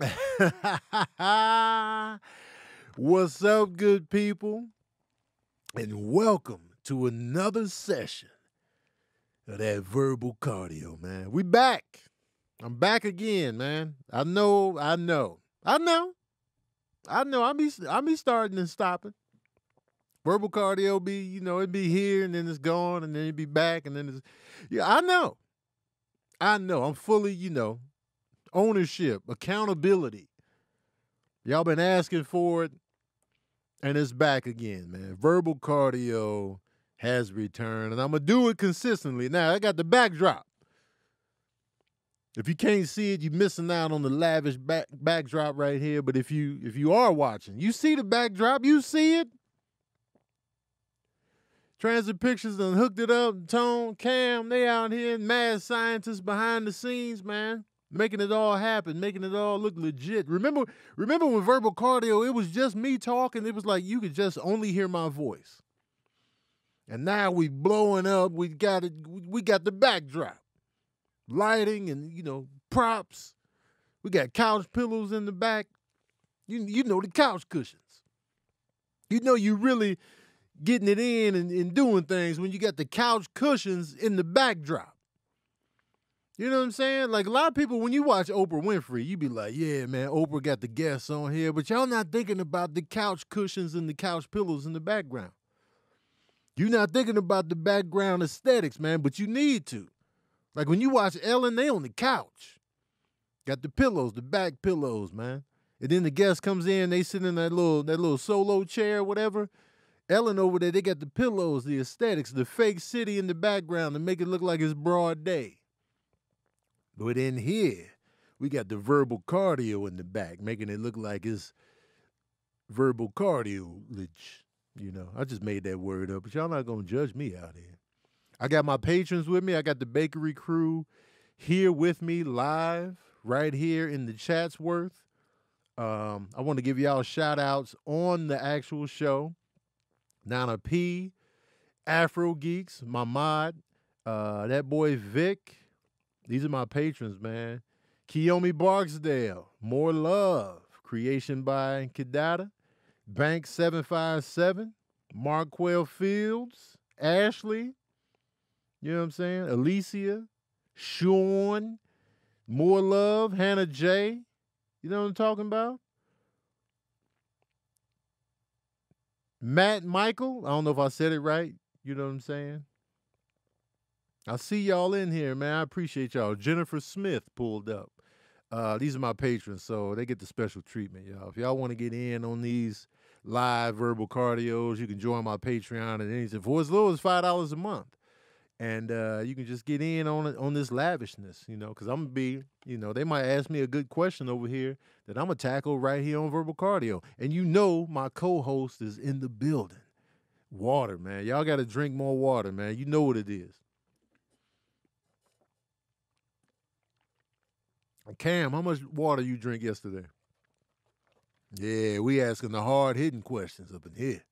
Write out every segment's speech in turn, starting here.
What's up, good people? And welcome to another session of that verbal cardio, man. We back. I'm back again, man. I know, I know, I know, I know. I be, I be starting and stopping. Verbal cardio be, you know, it be here and then it's gone and then it be back and then it's, yeah, I know, I know. I'm fully, you know, ownership, accountability. Y'all been asking for it, and it's back again, man. Verbal cardio has returned, and I'm gonna do it consistently. Now I got the backdrop. If you can't see it, you're missing out on the lavish back, backdrop right here. But if you if you are watching, you see the backdrop, you see it. Transit Pictures done hooked it up. Tone, Cam, they out here, mad scientists behind the scenes, man making it all happen, making it all look legit. Remember, remember when verbal cardio, it was just me talking. It was like you could just only hear my voice. And now we blowing up. We got it. We got the backdrop, lighting, and you know props. We got couch pillows in the back. You you know the couch cushions. You know you really getting it in and, and doing things when you got the couch cushions in the backdrop. You know what I'm saying? Like a lot of people, when you watch Oprah Winfrey, you be like, yeah, man, Oprah got the guests on here, but y'all not thinking about the couch cushions and the couch pillows in the background. You're not thinking about the background aesthetics, man, but you need to. Like when you watch Ellen, they on the couch. Got the pillows, the back pillows, man. And then the guest comes in, they sit in that little that little solo chair, whatever. Ellen over there, they got the pillows, the aesthetics, the fake city in the background to make it look like it's broad day. But in here, we got the verbal cardio in the back, making it look like it's verbal cardiolage. You know, I just made that word up, but y'all not gonna judge me out here. I got my patrons with me. I got the bakery crew here with me live right here in the Chatsworth. Um, I want to give y'all shout outs on the actual show. Nana P, Afro Geeks, my mod, uh, that boy Vic, these are my patrons, man. Kiyomi Barksdale, More Love, Creation by Kidada, Bank 757, Marquell Fields, Ashley, you know what I'm saying? Alicia, Sean, More Love, Hannah J. You know what I'm talking about? Matt Michael, I don't know if I said it right. You know what I'm saying? I see y'all in here, man. I appreciate y'all. Jennifer Smith pulled up. Uh, these are my patrons, so they get the special treatment, y'all. If y'all want to get in on these live verbal cardios, you can join my Patreon and anything for as little as five dollars a month, and uh, you can just get in on on this lavishness, you know. Because I'm gonna be, you know, they might ask me a good question over here that I'm gonna tackle right here on verbal cardio, and you know, my co-host is in the building. Water, man. Y'all got to drink more water, man. You know what it is. Cam, how much water you drink yesterday? Yeah, we asking the hard hitting questions up in here.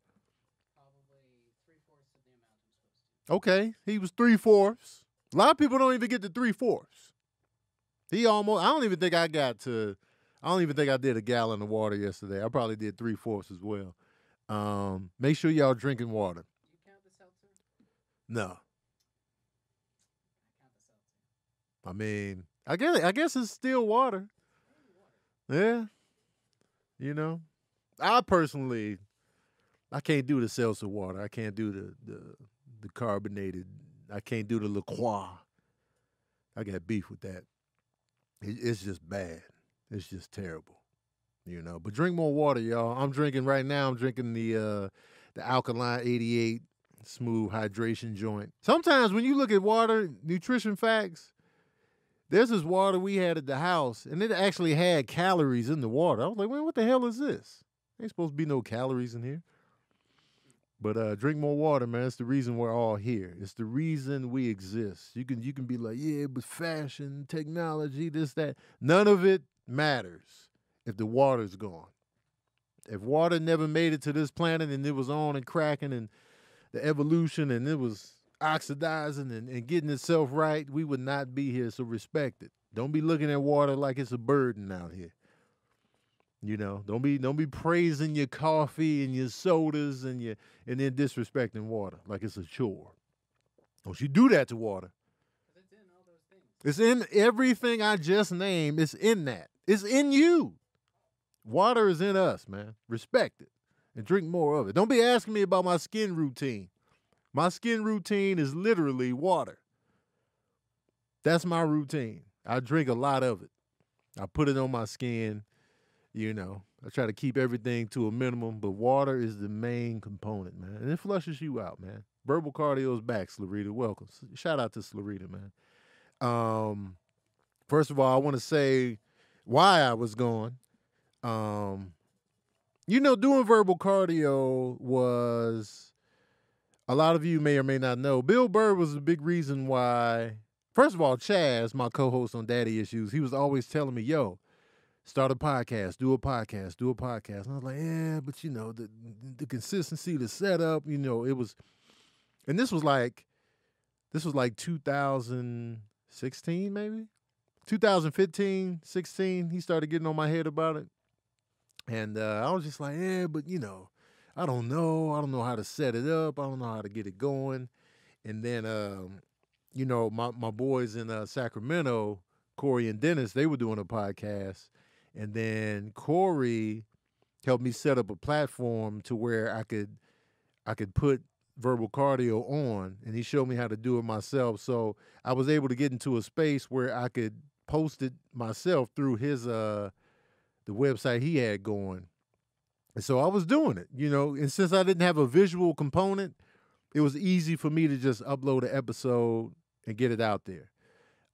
Okay, he was three fourths. A lot of people don't even get to three fourths. He almost. I don't even think I got to. I don't even think I did a gallon of water yesterday. I probably did three fourths as well. Um, make sure y'all drinking water. You count yourself? No. I mean, I guess I guess it's still water. Yeah. You know, I personally, I can't do the seltzer water. I can't do the the the carbonated. I can't do the LaCroix. I got beef with that. It, it's just bad. It's just terrible. You know. But drink more water, y'all. I'm drinking right now. I'm drinking the uh the alkaline 88 smooth hydration joint. Sometimes when you look at water nutrition facts, there's this water we had at the house, and it actually had calories in the water. I was like, man, what the hell is this? Ain't supposed to be no calories in here. But uh, drink more water, man. It's the reason we're all here. It's the reason we exist. You can you can be like, yeah, but fashion, technology, this, that. None of it matters if the water's gone. If water never made it to this planet and it was on and cracking and the evolution and it was oxidizing and, and getting itself right, we would not be here. So respect it. Don't be looking at water like it's a burden out here. You know, don't be don't be praising your coffee and your sodas and your and then disrespecting water like it's a chore. Don't you do that to water. It's in everything I just named. It's in that. It's in you. Water is in us, man. Respect it and drink more of it. Don't be asking me about my skin routine. My skin routine is literally water. That's my routine. I drink a lot of it. I put it on my skin. You know, I try to keep everything to a minimum, but water is the main component, man. And it flushes you out, man. Verbal cardio is back, Slarita. Welcome. Shout out to Slarita, man. Um, first of all, I want to say why I was gone. Um, you know, doing verbal cardio was a lot of you may or may not know. Bill Burr was a big reason why. First of all, Chaz, my co-host on Daddy Issues, he was always telling me, "Yo, start a podcast, do a podcast, do a podcast." And I was like, "Yeah, but you know, the the consistency, the setup, you know, it was." And this was like, this was like 2016, maybe 2015, 16. He started getting on my head about it, and uh, I was just like, "Yeah, but you know." I don't know. I don't know how to set it up. I don't know how to get it going. And then, um, you know, my, my boys in uh, Sacramento, Corey and Dennis, they were doing a podcast. And then Corey helped me set up a platform to where I could I could put verbal cardio on and he showed me how to do it myself. So I was able to get into a space where I could post it myself through his uh the website he had going and so I was doing it, you know, and since I didn't have a visual component, it was easy for me to just upload an episode and get it out there.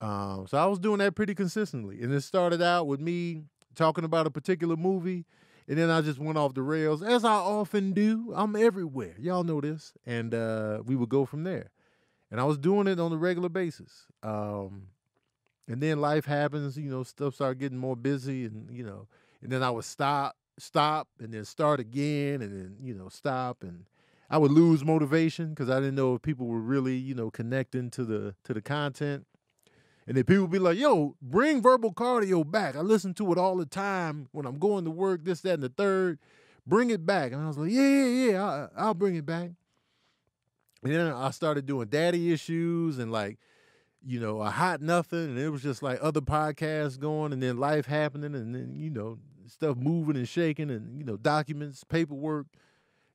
Um, so I was doing that pretty consistently. And it started out with me talking about a particular movie. And then I just went off the rails, as I often do. I'm everywhere. Y'all know this. And uh, we would go from there. And I was doing it on a regular basis. Um, and then life happens, you know, stuff started getting more busy and, you know, and then I would stop stop and then start again and then you know stop and I would lose motivation because I didn't know if people were really you know connecting to the to the content. And then people would be like, "Yo, bring verbal cardio back. I listen to it all the time when I'm going to work. This, that, and the third. Bring it back." And I was like, "Yeah, yeah, yeah. I'll, I'll bring it back." And then I started doing daddy issues and like, you know, a hot nothing, and it was just like other podcasts going, and then life happening, and then you know, stuff moving and shaking and you know documents paperwork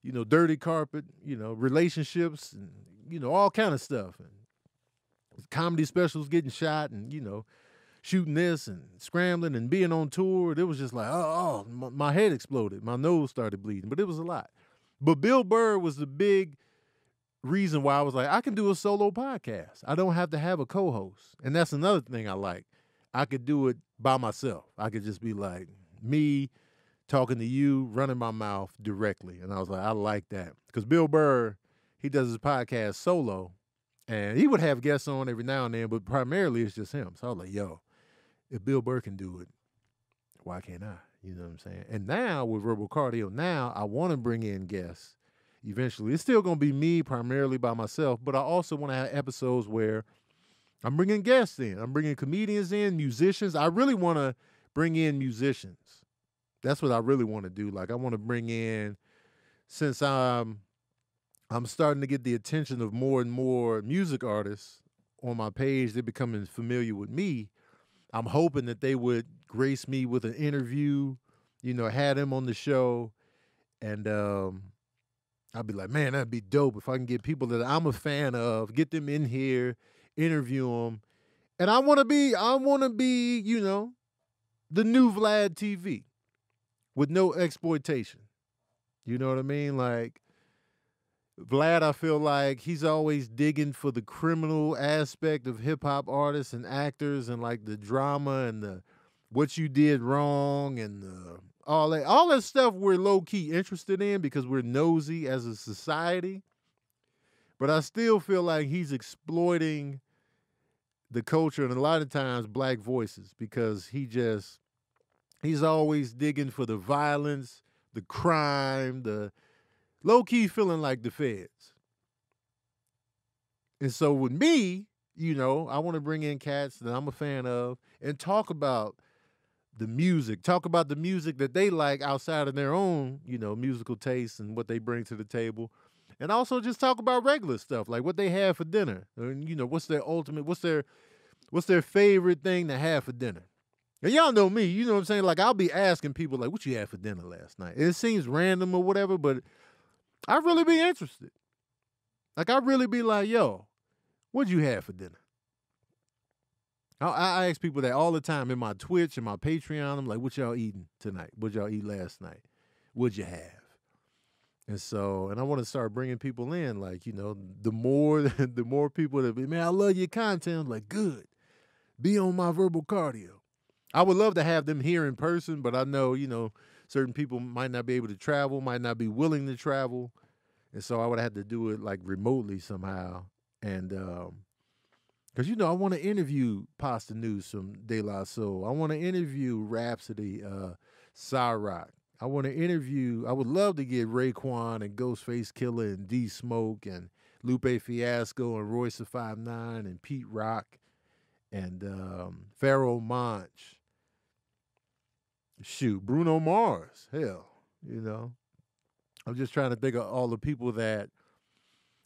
you know dirty carpet you know relationships and you know all kind of stuff. And comedy specials getting shot and you know shooting this and scrambling and being on tour. It was just like oh, oh my, my head exploded. My nose started bleeding but it was a lot. But bill burr was the big reason why i was like i can do a solo podcast. I don't have to have a co-host. And that's another thing i like. I could do it by myself. I could just be like me talking to you, running my mouth directly. And I was like, I like that. Because Bill Burr, he does his podcast solo, and he would have guests on every now and then, but primarily it's just him. So I was like, yo, if Bill Burr can do it, why can't I? You know what I'm saying? And now with Verbal Cardio, now I want to bring in guests eventually. It's still going to be me primarily by myself, but I also want to have episodes where I'm bringing guests in. I'm bringing comedians in, musicians. I really want to bring in musicians. That's what I really want to do. Like I want to bring in since I'm I'm starting to get the attention of more and more music artists on my page, they're becoming familiar with me. I'm hoping that they would grace me with an interview, you know, had him on the show and um I'd be like, man, that'd be dope if I can get people that I'm a fan of, get them in here, interview them. And I want to be, I want to be, you know, the new Vlad TV with no exploitation. You know what I mean? Like Vlad, I feel like he's always digging for the criminal aspect of hip hop artists and actors and like the drama and the what you did wrong and the, all that all that stuff we're low key interested in because we're nosy as a society. But I still feel like he's exploiting the culture and a lot of times black voices because he just he's always digging for the violence, the crime, the low key feeling like the feds. And so with me, you know, I want to bring in cats that I'm a fan of and talk about the music, talk about the music that they like outside of their own, you know, musical tastes and what they bring to the table. And also just talk about regular stuff, like what they have for dinner. And you know, what's their ultimate, what's their what's their favorite thing to have for dinner. And y'all know me, you know what I'm saying? Like I'll be asking people like, what you had for dinner last night? It seems random or whatever, but I really be interested. Like I really be like, yo, what'd you have for dinner? I, I ask people that all the time in my Twitch and my Patreon. I'm like, what y'all eating tonight? What y'all eat last night? What'd you have? And so, and I want to start bringing people in. Like, you know, the more the more people that be, man, I love your content. I'm like, good. Be on my verbal cardio. I would love to have them here in person, but I know, you know, certain people might not be able to travel, might not be willing to travel. And so I would have to do it like remotely somehow. And um, Cause you know I want to interview Posdnuos from De La Soul. I want to interview Rapsody, uh, Sa-Roc. I want to interview. I would love to get Raekwon and Ghostface Killah and D Smoke and Lupe Fiasco and Royce the Five Nine and Pete Rock and um, Pharoahe Monch. Shoot, Bruno Mars. Hell, you know. I'm just trying to think of all the people that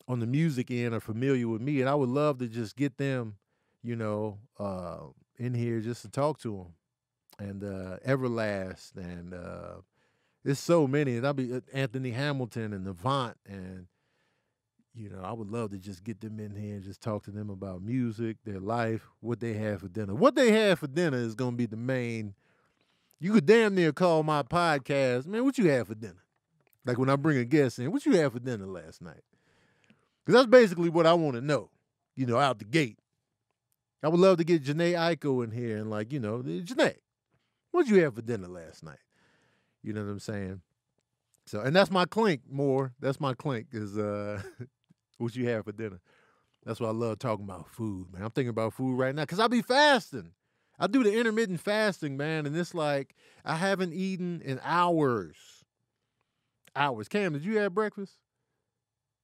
on the music end are familiar with me, and I would love to just get them, you know, uh, in here just to talk to them. And uh, Everlast, and uh, there's so many, I'll be uh, Anthony Hamilton and Avant, and you know, I would love to just get them in here and just talk to them about music, their life, what they have for dinner. What they have for dinner is going to be the main. You could damn near call my podcast, man. What you have for dinner? Like when I bring a guest in, what you have for dinner last night? Because that's basically what I want to know, you know, out the gate. I would love to get Jhené Aiko in here and, like, you know, Jhené, what'd you have for dinner last night? You know what I'm saying? So, and that's my clink more. That's my clink is uh, what you have for dinner. That's why I love talking about food, man. I'm thinking about food right now because I'll be fasting. I do the intermittent fasting, man, and it's like I haven't eaten in hours. Hours. Cam, did you have breakfast?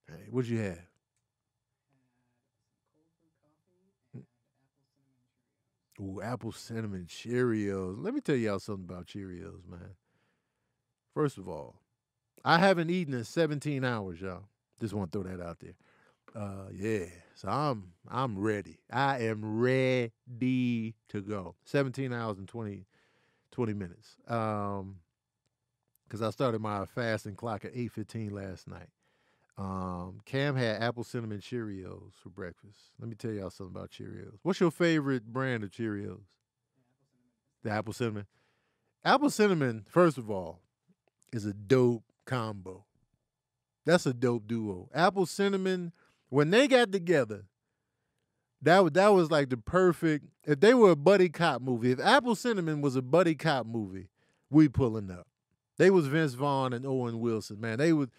Hey, what'd you have? Ooh, apple cinnamon Cheerios. Let me tell y'all something about Cheerios, man. First of all, I haven't eaten in 17 hours, y'all. Just want to throw that out there. Uh, yeah. So I'm I'm ready. I am ready to go. 17 hours and 20, 20 minutes. Um, because I started my fasting clock at 8:15 last night. Um, Cam had apple cinnamon Cheerios for breakfast. Let me tell y'all something about Cheerios. What's your favorite brand of Cheerios? The apple cinnamon. Apple cinnamon, first of all, is a dope combo. That's a dope duo. Apple cinnamon, when they got together, that that was like the perfect. If they were a buddy cop movie, if Apple Cinnamon was a buddy cop movie, we pulling up. They was Vince Vaughn and Owen Wilson, man. They would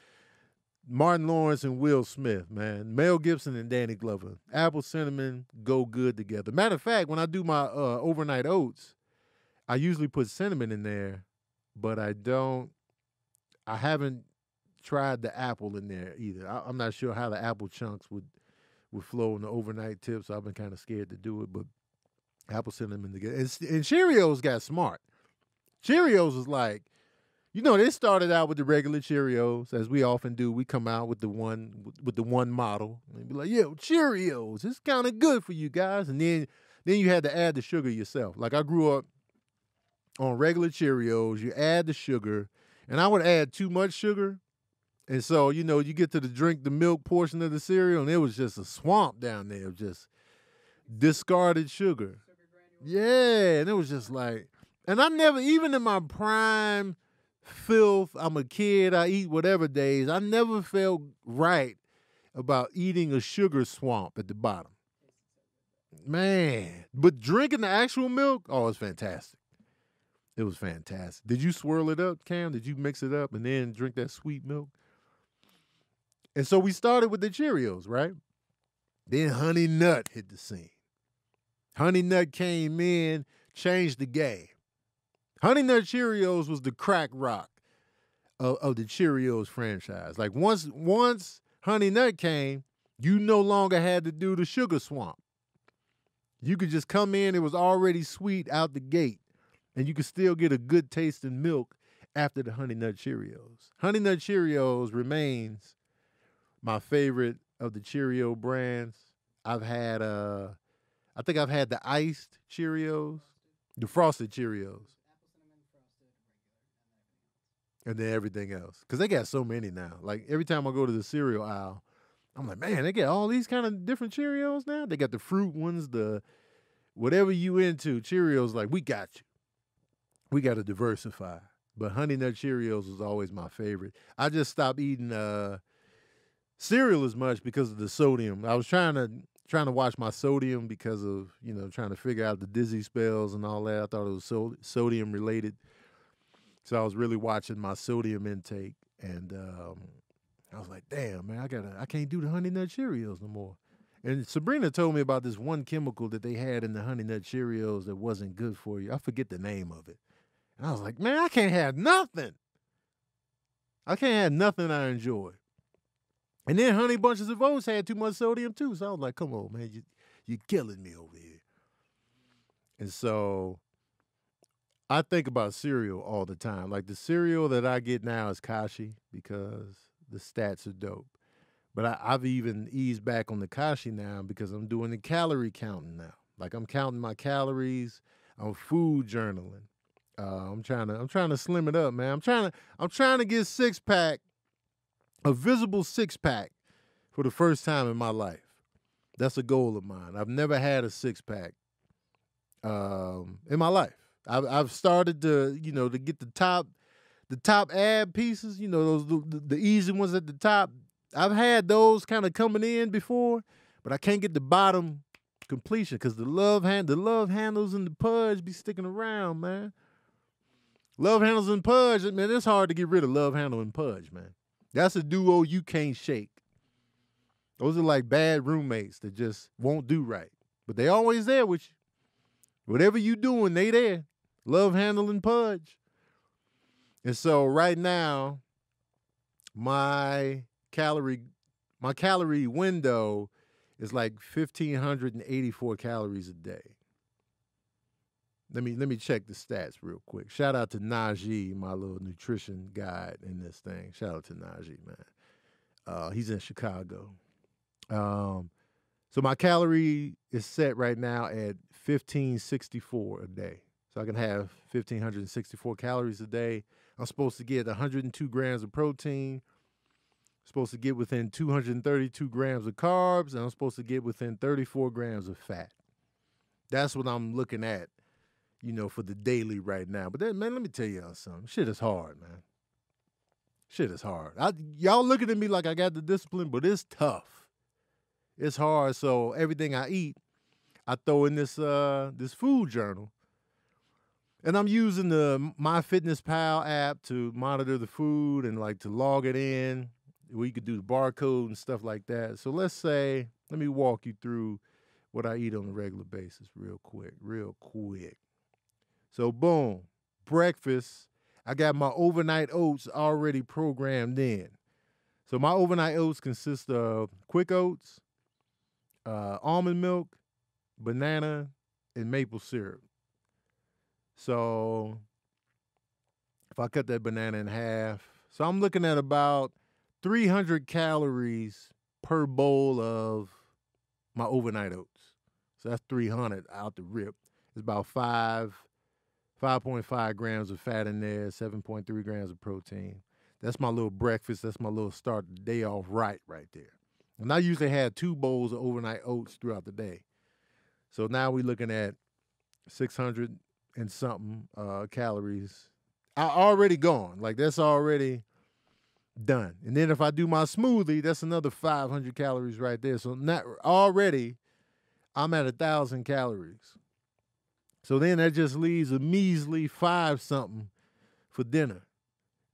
Martin Lawrence and Will Smith, man. Mel Gibson and Danny Glover. Apple cinnamon go good together. Matter of fact, when I do my uh, overnight oats, I usually put cinnamon in there, but I don't. I haven't tried the apple in there either. I, am not sure how the apple chunks would would flow in the overnight tips. So I've been kind of scared to do it, but apple cinnamon together. And, and Cheerios got smart. Cheerios was like you know, they started out with the regular Cheerios, as we often do. We come out with the one with the one model and be like, "Yo, Cheerios, it's kind of good for you guys." And then then you had to add the sugar yourself. Like I grew up on regular Cheerios, you add the sugar, and I would add too much sugar. And so, you know, you get to the drink the milk portion of the cereal, and it was just a swamp down there of just discarded sugar. Yeah, and it was just like, and I never, even in my prime filth. I'm a kid. I eat whatever days. I never felt right about eating a sugar swamp at the bottom. Man, but drinking the actual milk, oh, it's fantastic. It was fantastic. Did you swirl it up, Cam? Did you mix it up and then drink that sweet milk? And so we started with the Cheerios, right? Then Honey Nut hit the scene. Honey Nut came in, changed the game. Honey Nut Cheerios was the crack rock of, of the Cheerios franchise. Like once once Honey Nut came, you no longer had to do the sugar swamp. You could just come in, it was already sweet out the gate. And you can still get a good taste in milk after the Honey Nut Cheerios. Honey Nut Cheerios remains my favorite of the Cheerio brands. I've had uh I think I've had the iced Cheerios, the frosted Cheerios, and then everything else. Cause they got so many now. Like every time I go to the cereal aisle, I'm like, man, they got all these kind of different Cheerios now. They got the fruit ones, the whatever you into. Cheerios, like we got you. We got to diversify. But Honey Nut Cheerios was always my favorite. I just stopped eating uh, cereal as much because of the sodium. I was trying to trying to watch my sodium because of you know trying to figure out the dizzy spells and all that. I thought it was so, sodium related, so I was really watching my sodium intake, and um, I was like, "Damn, man, I gotta, I can't do the Honey Nut Cheerios no more." And Sabrina told me about this one chemical that they had in the Honey Nut Cheerios that wasn't good for you. I forget the name of it, and I was like, "Man, I can't have nothing. I can't have nothing I enjoy." And then Honey Bunches of Oats had too much sodium too. So I was like, come on, man, you, you're killing me over here. And so I think about cereal all the time. Like the cereal that I get now is Kashi because the stats are dope. But I, have even eased back on the Kashi now because I'm doing the calorie counting now. Like I'm counting my calories. I'm food journaling. Uh, I'm trying to I'm trying to slim it up, man. I'm trying to I'm trying to get six pack a visible six pack for the first time in my life. That's a goal of mine. I've never had a six pack um, in my life. I've, I've started to, you know, to get the top, the top ab pieces. You know, those the, the easy ones at the top. I've had those kind of coming in before, but I can't get the bottom completion because the love hand, the love handles and the pudge be sticking around, man. Love handles and pudge, man. It's hard to get rid of love handle and pudge, man. That's a duo you can't shake. Those are like bad roommates that just won't do right. But they always there with you. Whatever you doing, they there. Love handling pudge. And so right now, my calorie my calorie window is like 1584 calories a day. Let me let me check the stats real quick. Shout out to Najee, my little nutrition guide in this thing. Shout out to Najee, man. Uh, he's in Chicago. Um, so my calorie is set right now at 1564 a day. So I can have 1564 calories a day. I'm supposed to get 102 grams of protein. supposed to get within 232 grams of carbs, and I'm supposed to get within 34 grams of fat. That's what I'm looking at you know, for the daily right now. But then, man, let me tell y'all something. Shit is hard, man. Shit is hard. I, y'all looking at me like I got the discipline, but it's tough. It's hard. So everything I eat, I throw in this uh this food journal. And I'm using the MyFitnessPal app to monitor the food and like to log it in. We could do the barcode and stuff like that. So let's say, let me walk you through what I eat on a regular basis real quick, real quick. So boom, breakfast. I got my overnight oats already programmed in. So my overnight oats consist of quick oats, uh, almond milk, banana, and maple syrup. So if I cut that banana in half, so I'm looking at about 300 calories per bowl of my overnight oats. So that's 300 out the rip. It's about five 5.5 grams of fat in there, 7.3 grams of protein. That's my little breakfast. That's my little start the day off right, right there. And I usually had two bowls of overnight oats throughout the day. So now we're looking at 600 and something uh, calories. I already gone. Like that's already done. And then if I do my smoothie, that's another 500 calories right there. So not already, I'm at a thousand calories. So then that just leaves a measly five something for dinner.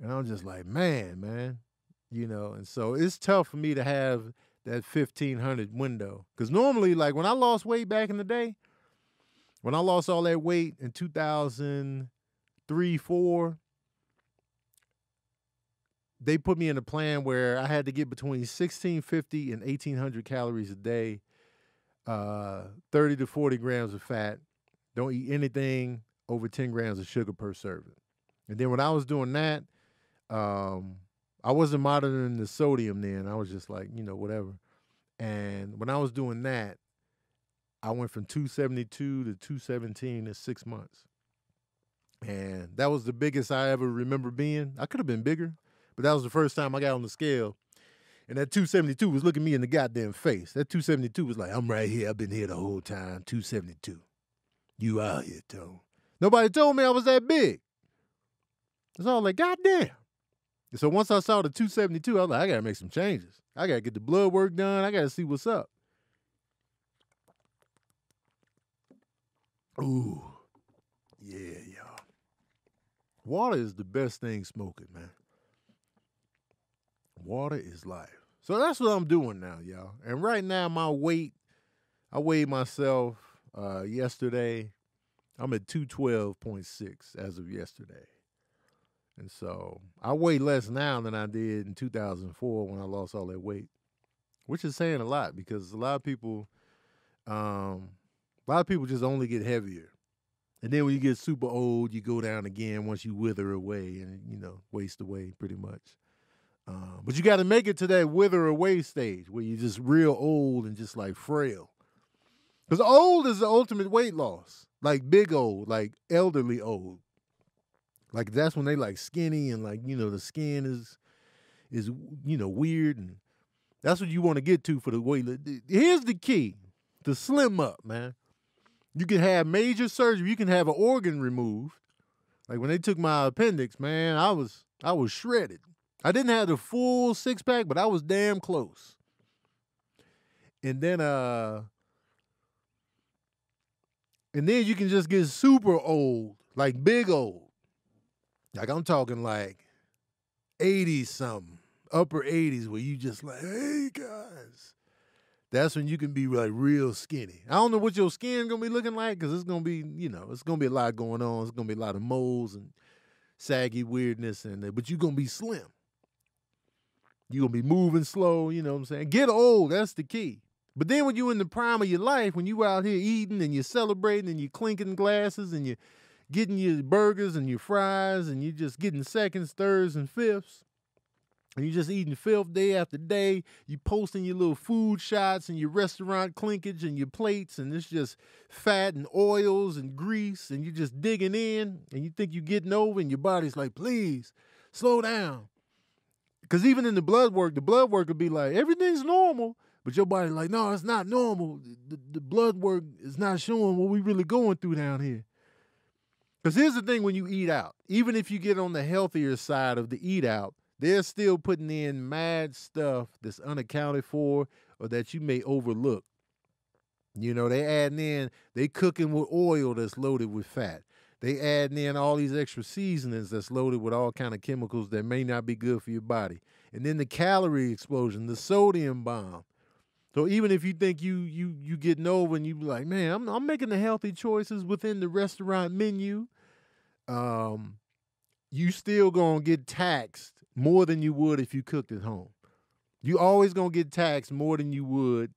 And I'm just like, man, man, you know, and so it's tough for me to have that 1500 window. Because normally, like when I lost weight back in the day, when I lost all that weight in 2003, four, they put me in a plan where I had to get between 1650 and 1800 calories a day, uh, 30 to 40 grams of fat, don't eat anything over 10 grams of sugar per serving. And then when I was doing that, um, I wasn't monitoring the sodium then. I was just like, you know, whatever. And when I was doing that, I went from 272 to 217 in six months. And that was the biggest I ever remember being. I could have been bigger, but that was the first time I got on the scale. And that 272 was looking me in the goddamn face. That 272 was like, I'm right here. I've been here the whole time. 272. You out here, Tone. Nobody told me I was that big. It's all like, goddamn. So once I saw the 272, I was like, I gotta make some changes. I gotta get the blood work done. I gotta see what's up. Ooh. Yeah, y'all. Water is the best thing smoking, man. Water is life. So that's what I'm doing now, y'all. And right now, my weight, I weighed myself uh, yesterday. I'm at 212.6 as of yesterday. And so I weigh less now than I did in 2004 when I lost all that weight, which is saying a lot because a lot of people, um, a lot of people just only get heavier. And then when you get super old, you go down again once you wither away and, you know, waste away pretty much. Um, but you got to make it to that wither away stage where you're just real old and just like frail. Because old is the ultimate weight loss, like big old, like elderly old. Like that's when they like skinny and like you know the skin is is you know weird and that's what you want to get to for the weight. Here's the key: to slim up, man. You can have major surgery. You can have an organ removed. Like when they took my appendix, man, I was I was shredded. I didn't have the full six pack, but I was damn close. And then uh and then you can just get super old, like big old. Like I'm talking like 80s something, upper 80s, where you just like, hey guys. That's when you can be like real skinny. I don't know what your skin gonna be looking like, because it's gonna be, you know, it's gonna be a lot going on. It's gonna be a lot of moles and saggy weirdness and but you're gonna be slim. You're gonna be moving slow, you know what I'm saying? Get old, that's the key. But then when you're in the prime of your life, when you out here eating and you're celebrating and you're clinking glasses and you're getting your burgers and your fries and you're just getting seconds, thirds, and fifths. And you're just eating filth day after day. You posting your little food shots and your restaurant clinkage and your plates, and it's just fat and oils and grease, and you're just digging in, and you think you're getting over, and your body's like, please, slow down. Because even in the blood work, the blood work would be like, everything's normal, but your body's like, no, it's not normal. The, the blood work is not showing what we really going through down here. Because here's the thing when you eat out, even if you get on the healthier side of the eat out, they're still putting in mad stuff that's unaccounted for or that you may overlook. You know, they adding in, they cooking with oil that's loaded with fat. They adding in all these extra seasonings that's loaded with all kind of chemicals that may not be good for your body. And then the calorie explosion, the sodium bomb. So even if you think you you you getting over and you be like, man, I'm I'm making the healthy choices within the restaurant menu um, you still gonna get taxed more than you would if you cooked at home. You always gonna get taxed more than you would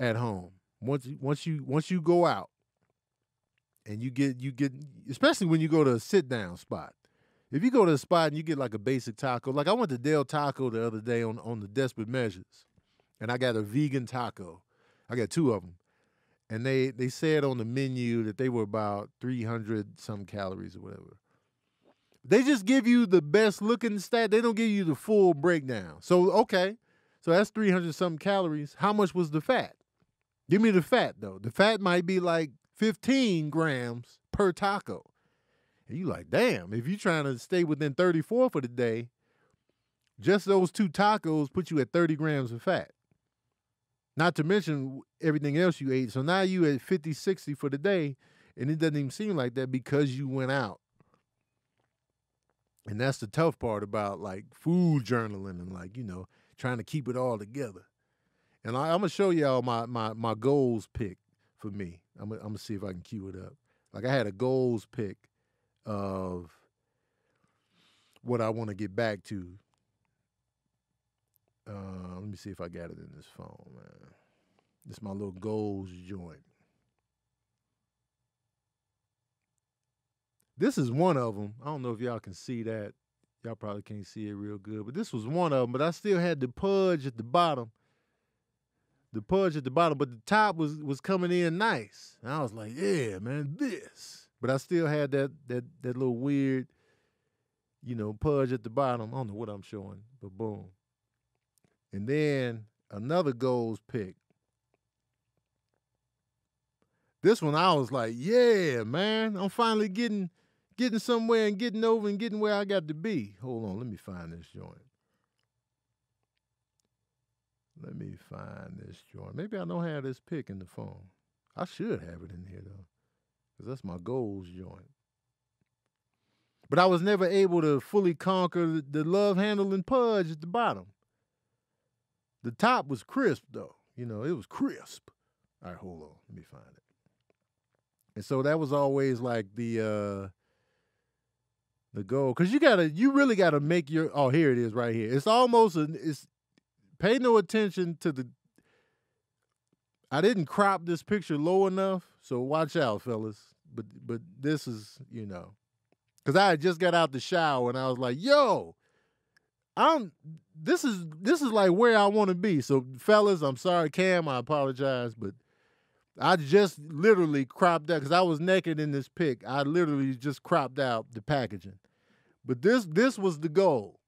at home. Once once you once you go out and you get you get especially when you go to a sit down spot. If you go to a spot and you get like a basic taco, like I went to Del Taco the other day on on the Desperate Measures, and I got a vegan taco. I got two of them and they they said on the menu that they were about 300 some calories or whatever. They just give you the best looking stat. They don't give you the full breakdown. So okay, so that's 300 some calories. How much was the fat? Give me the fat though. The fat might be like 15 grams per taco. And you like, damn, if you're trying to stay within 34 for the day, just those two tacos put you at 30 grams of fat. Not to mention everything else you ate. So now you at 50, 60 for the day, and it doesn't even seem like that because you went out. And that's the tough part about like food journaling and like, you know, trying to keep it all together. And I, am gonna show y'all my my my goals pick for me. I'm gonna, I'm gonna see if I can cue it up. Like I had a goals pick of what I want to get back to uh, let me see if I got it in this phone, man. This is my little goals joint. This is one of them. I don't know if y'all can see that. Y'all probably can't see it real good, but this was one of them. But I still had the pudge at the bottom. The pudge at the bottom, but the top was was coming in nice. And I was like, yeah, man, this. But I still had that that that little weird, you know, pudge at the bottom. I don't know what I'm showing, but boom. And then another goals pick. This one I was like, yeah, man, I'm finally getting getting somewhere and getting over and getting where I got to be. Hold on, let me find this joint. Let me find this joint. Maybe I don't have this pick in the phone. I should have it in here though, because that's my goals joint. But I was never able to fully conquer the love handling pudge at the bottom. The top was crisp though. You know, it was crisp. All right, hold on. Let me find it. And so that was always like the uh the goal. Cause you gotta you really gotta make your oh here it is right here. It's almost a it's pay no attention to the I didn't crop this picture low enough, so watch out, fellas. But but this is, you know. Cause I just got out the shower and I was like, yo, I'm this is this is like where I want to be. So fellas, I'm sorry, Cam, I apologize, but I just literally cropped out because I was naked in this pic. I literally just cropped out the packaging. But this this was the goal.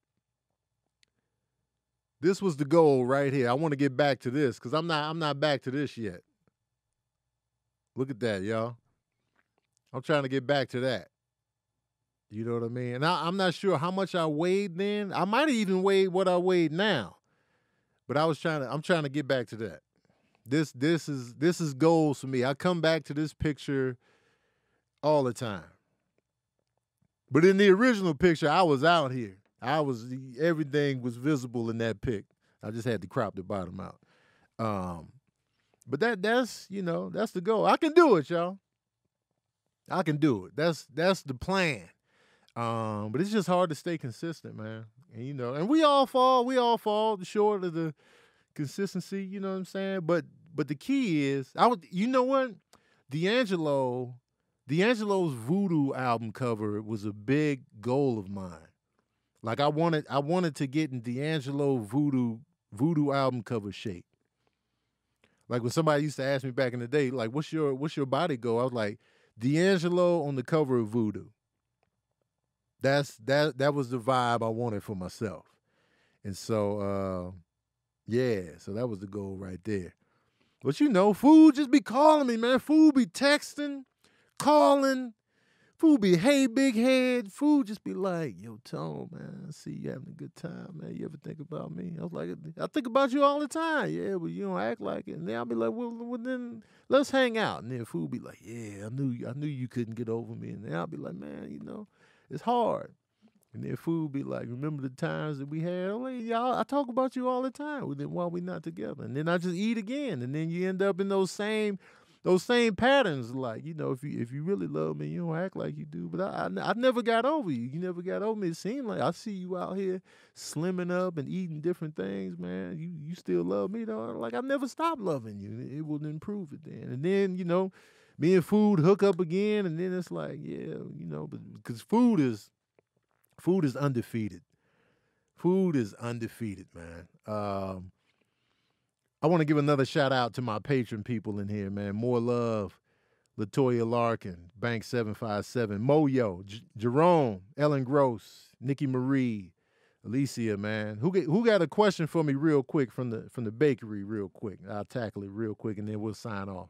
This was the goal right here. I want to get back to this because I'm not I'm not back to this yet. Look at that, y'all. I'm trying to get back to that. You know what I mean? And I, am not sure how much I weighed then. I might have even weighed what I weighed now. But I was trying to I'm trying to get back to that. This this is this is goals for me. I come back to this picture all the time. But in the original picture, I was out here. I was everything was visible in that pic. I just had to crop the bottom out. Um, but that that's you know that's the goal. I can do it, y'all. I can do it. That's that's the plan. Um, but it's just hard to stay consistent, man. And you know, and we all fall, we all fall short of the consistency. You know what I'm saying? But but the key is, I would, you know what, D'Angelo, D'Angelo's Voodoo album cover was a big goal of mine. Like I wanted, I wanted to get in D'Angelo Voodoo Voodoo album cover shape. Like when somebody used to ask me back in the day, like, "What's your what's your body goal?" I was like, D'Angelo on the cover of Voodoo. That's that that was the vibe I wanted for myself, and so uh, yeah, so that was the goal right there. But you know, food just be calling me, man. Food be texting, calling. Food be, hey, big head. Food just be like, yo, Tone, man, I see you having a good time, man. You ever think about me? I was like, I think about you all the time. Yeah, but you don't act like it. And then I'll be like, well, well then let's hang out. And then food be like, yeah, I knew, I knew you couldn't get over me. And then I'll be like, man, you know, it's hard. And then food be like, remember the times that we had? Y'all, I talk about you all the time. then while we not together, and then I just eat again, and then you end up in those same, those same patterns. Like you know, if you if you really love me, you don't act like you do. But I, I, I never got over you. You never got over me. It seemed like I see you out here slimming up and eating different things, man. You you still love me though. Like I never stopped loving you. It will improve it then, and then you know, me and food hook up again, and then it's like, yeah, you know, because food is Food is undefeated. Food is undefeated, man. Um, I want to give another shout out to my patron people in here, man. More love, Latoya Larkin, Bank Seven Five Seven, Moyo, J- Jerome, Ellen Gross, Nikki Marie, Alicia, man. Who get, who got a question for me real quick from the from the bakery, real quick? I'll tackle it real quick, and then we'll sign off.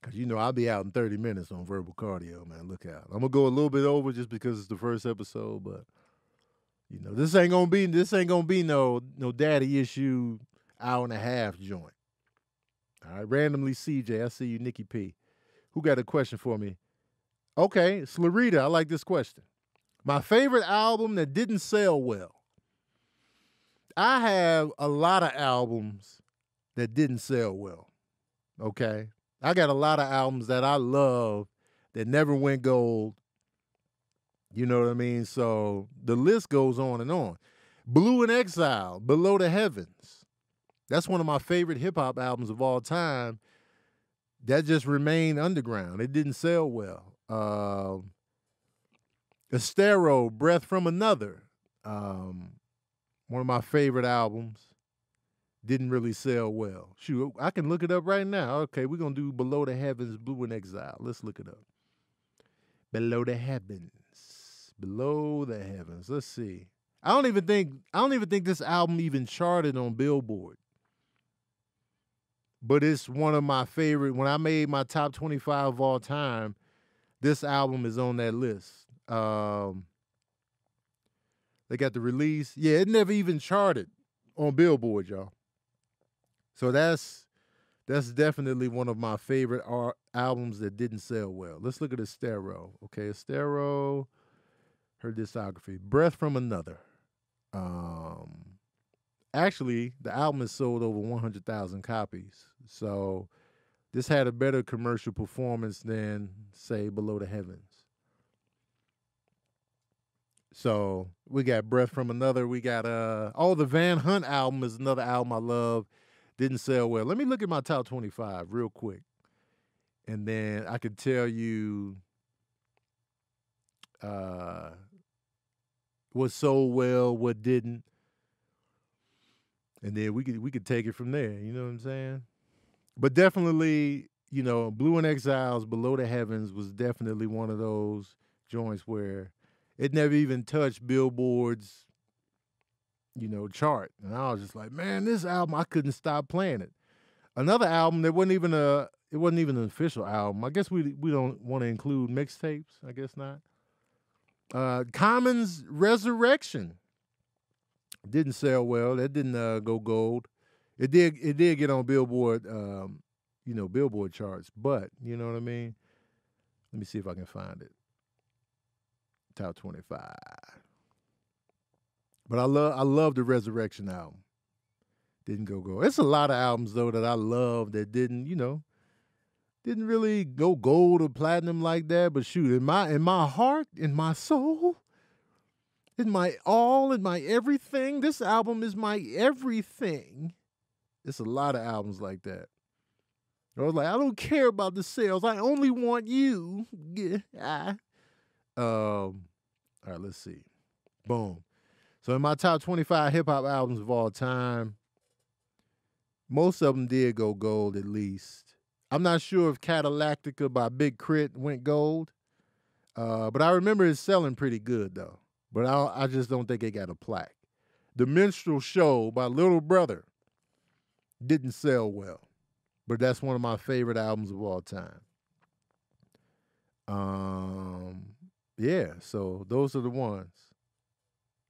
Cause you know I'll be out in 30 minutes on verbal cardio, man. Look out. I'm gonna go a little bit over just because it's the first episode, but you know, this ain't gonna be this ain't gonna be no no daddy issue hour and a half joint. All right, randomly CJ, I see you, Nikki P. Who got a question for me? Okay, Slarita, I like this question. My favorite album that didn't sell well. I have a lot of albums that didn't sell well. Okay. I got a lot of albums that I love that never went gold. You know what I mean? So the list goes on and on. Blu & Exile, Below the Heavens. That's one of my favorite hip hop albums of all time. That just remained underground. It didn't sell well. Um, Esthero, Breath from Another. Um, one of my favorite albums. Didn't really sell well. Shoot, I can look it up right now. Okay, we're gonna do Below the Heavens, Blu & Exile. Let's look it up. Below the Heavens. Below the Heavens. Let's see. I don't even think I don't even think this album even charted on Billboard. But it's one of my favorite. When I made my top 25 of all time, this album is on that list. Um, they got the release. Yeah, it never even charted on Billboard, y'all. So that's that's definitely one of my favorite art albums that didn't sell well. Let's look at Esthero. Okay, Esthero, her discography. Breath from Another. Um, actually, the album has sold over 100,000 copies. So this had a better commercial performance than, say, Below the Heavens. So we got Breath from Another. We got uh oh the Van Hunt album is another album I love. Didn't sell well. Let me look at my top 25 real quick. And then I can tell you uh what sold well, what didn't. And then we could we could take it from there. You know what I'm saying? But definitely, you know, Blu & Exile's, Below the Heavens was definitely one of those joints where it never even touched Billboard's, you know, chart. And I was just like, man, this album, I couldn't stop playing it. Another album that wasn't even a it wasn't even an official album. I guess we we don't want to include mixtapes. I guess not. Uh, Common's Resurrection didn't sell well. That didn't uh, go gold. It did. It did get on Billboard, um, you know, Billboard charts. But you know what I mean. Let me see if I can find it. Top twenty-five. But I love. I love the Resurrection album. Didn't go gold. It's a lot of albums though that I love that didn't. You know, didn't really go gold or platinum like that. But shoot, in my in my heart, in my soul, in my all, in my everything, this album is my everything. It's a lot of albums like that. I was like, I don't care about the sales. I only want you. Yeah. Um, all right, let's see. Boom. So in my top 25 hip hop albums of all time, most of them did go gold at least. I'm not sure if Cadillactica by Big K.R.I.T. went gold, uh, but I remember it selling pretty good though. But I, I just don't think it got a plaque. The Minstrel Show by Little Brother didn't sell well, but that's one of my favorite albums of all time. Um, yeah, so those are the ones.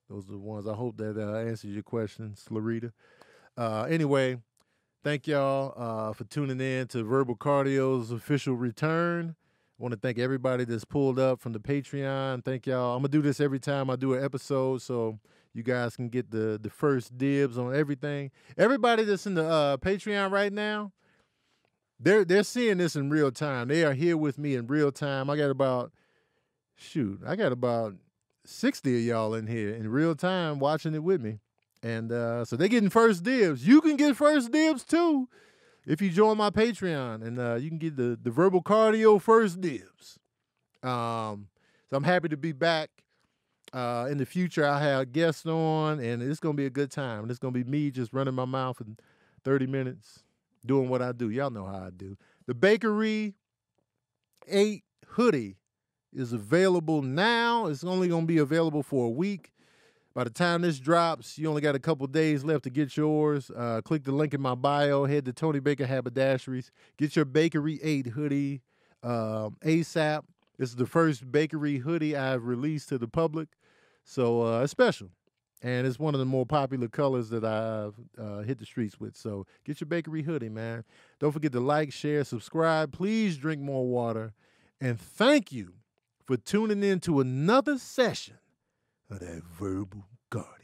Those are the ones. I hope that uh, answers your questions, Slarita. Uh, anyway, thank y'all uh, for tuning in to Verbal Cardio's official return. I want to thank everybody that's pulled up from the Patreon. Thank y'all. I'm gonna do this every time I do an episode, so you guys can get the the first dibs on everything. Everybody that's in the uh, Patreon right now, they're they're seeing this in real time. They are here with me in real time. I got about shoot, I got about 60 of y'all in here in real time watching it with me. And uh, so they're getting first dibs. You can get first dibs too if you join my Patreon, and uh, you can get the, the verbal cardio first dibs. Um, so I'm happy to be back. Uh, in the future, I'll have guests on, and it's gonna be a good time. And it's gonna be me just running my mouth for 30 minutes, doing what I do. Y'all know how I do. The Bakery 8 hoodie is available now. It's only gonna be available for a week. By the time this drops, you only got a couple days left to get yours. Uh, click the link in my bio. Head to Tony Baker Haberdasheries. Get your Bakery 8 hoodie um, ASAP. This is the first Bakery hoodie I've released to the public. So uh, it's special. And it's one of the more popular colors that I've uh, hit the streets with. So get your Bakery hoodie, man. Don't forget to like, share, subscribe. Please drink more water. And thank you for tuning in to another session of that verbal cardio.